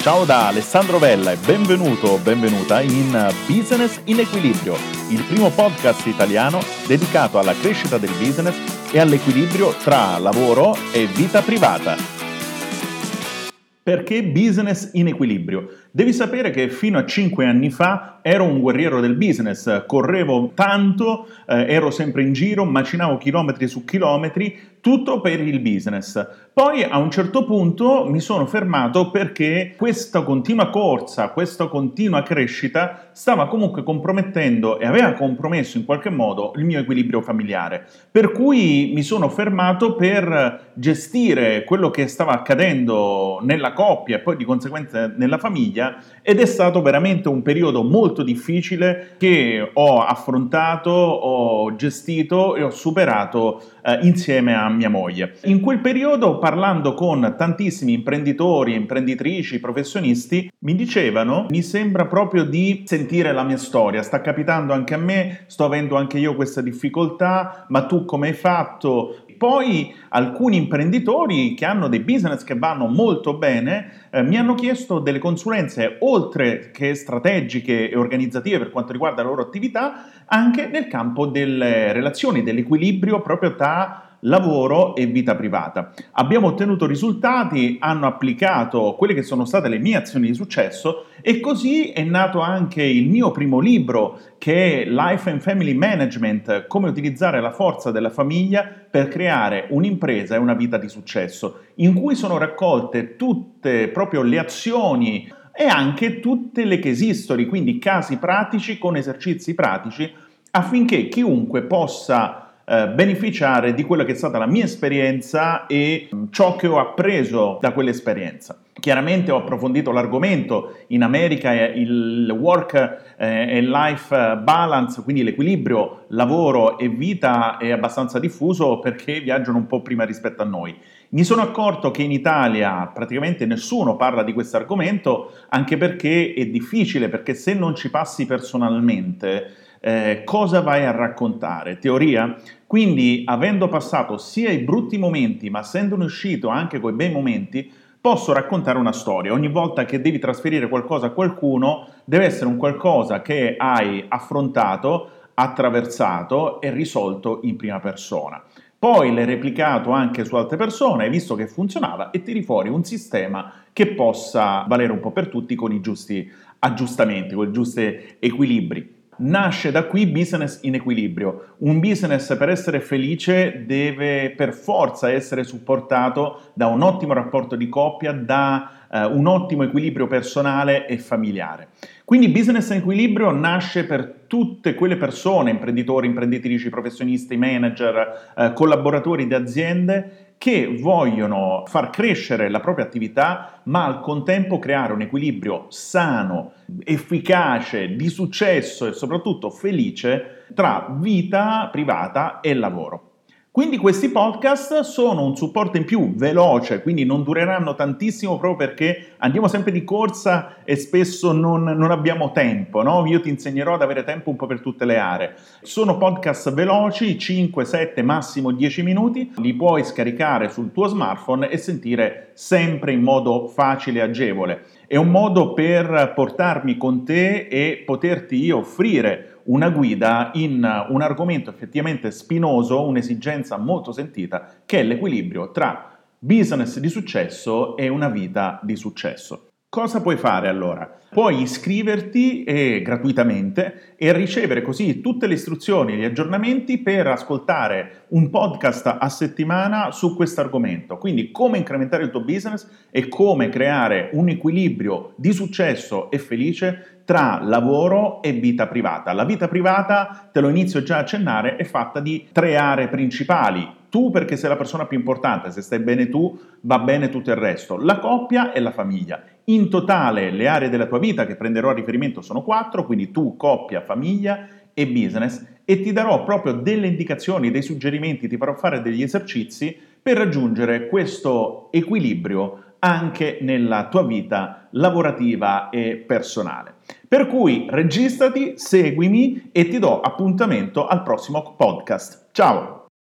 Ciao da Alessandro Vella e benvenuto o benvenuta in Business in Equilibrio, il primo podcast italiano dedicato alla crescita del business e all'equilibrio tra lavoro e vita privata. Perché business in equilibrio? Devi sapere che fino a 5 anni fa ero un guerriero del business, correvo tanto, eh, ero sempre in giro, macinavo chilometri su chilometri, tutto per il business. Poi a un certo punto mi sono fermato perché questa continua corsa, questa continua crescita stava comunque compromettendo e aveva compromesso in qualche modo il mio equilibrio familiare. Per cui mi sono fermato per gestire quello che stava accadendo nella coppia e poi di conseguenza nella famiglia ed è stato veramente un periodo molto difficile che ho affrontato, ho gestito e ho superato eh, insieme a mia moglie. In quel periodo, parlando con tantissimi imprenditori, imprenditrici, professionisti, mi dicevano: Mi sembra proprio di sentire la mia storia, sta capitando anche a me, sto avendo anche io questa difficoltà, ma tu come hai fatto? Poi alcuni imprenditori che hanno dei business che vanno molto bene eh, mi hanno chiesto delle consulenze oltre che strategiche e organizzative per quanto riguarda la loro attività, anche nel campo delle relazioni, dell'equilibrio proprio tra lavoro e vita privata. Abbiamo ottenuto risultati, hanno applicato quelle che sono state le mie azioni di successo e così è nato anche il mio primo libro che è Life and Family Management, come utilizzare la forza della famiglia per creare un'impresa e una vita di successo, in cui sono raccolte tutte proprio le azioni e anche tutte le case history, quindi casi pratici con esercizi pratici affinché chiunque possa eh, beneficiare di quella che è stata la mia esperienza e mm, ciò che ho appreso da quell'esperienza. Chiaramente ho approfondito l'argomento, in America il work e life balance, quindi l'equilibrio lavoro e vita è abbastanza diffuso perché viaggiano un po' prima rispetto a noi. Mi sono accorto che in Italia praticamente nessuno parla di questo argomento, anche perché è difficile, perché se non ci passi personalmente, eh, cosa vai a raccontare? Teoria? Quindi, avendo passato sia i brutti momenti, ma essendone uscito anche con i bei momenti, posso raccontare una storia. Ogni volta che devi trasferire qualcosa a qualcuno, deve essere un qualcosa che hai affrontato, attraversato e risolto in prima persona. Poi l'hai replicato anche su altre persone, hai visto che funzionava e tiri fuori un sistema che possa valere un po' per tutti con i giusti aggiustamenti, con i giusti equilibri. Nasce da qui business in equilibrio. Un business per essere felice deve per forza essere supportato da un ottimo rapporto di coppia, da uh, un ottimo equilibrio personale e familiare. Quindi business in equilibrio nasce per tutte quelle persone, imprenditori, imprenditrici, professionisti, manager, uh, collaboratori di aziende che vogliono far crescere la propria attività, ma al contempo creare un equilibrio sano, efficace, di successo e soprattutto felice tra vita privata e lavoro. Quindi questi podcast sono un supporto in più, veloce, quindi non dureranno tantissimo proprio perché andiamo sempre di corsa e spesso non, non abbiamo tempo, no? Io ti insegnerò ad avere tempo un po' per tutte le aree. Sono podcast veloci, 5, 7, massimo 10 minuti, li puoi scaricare sul tuo smartphone e sentire sempre in modo facile e agevole. È un modo per portarmi con te e poterti offrire una guida in un argomento effettivamente spinoso, un'esigenza molto sentita, che è l'equilibrio tra business di successo e una vita di successo. Cosa puoi fare allora? Puoi iscriverti eh, gratuitamente e ricevere così tutte le istruzioni e gli aggiornamenti per ascoltare un podcast a settimana su questo argomento. Quindi come incrementare il tuo business e come creare un equilibrio di successo e felice tra lavoro e vita privata. La vita privata, te lo inizio già a accennare, è fatta di tre aree principali. Tu perché sei la persona più importante, se stai bene tu va bene tutto il resto, la coppia e la famiglia. In totale le aree della tua vita che prenderò a riferimento sono quattro, quindi tu, coppia, famiglia e business e ti darò proprio delle indicazioni, dei suggerimenti, ti farò fare degli esercizi per raggiungere questo equilibrio anche nella tua vita lavorativa e personale. Per cui registrati, seguimi e ti do appuntamento al prossimo podcast. Ciao!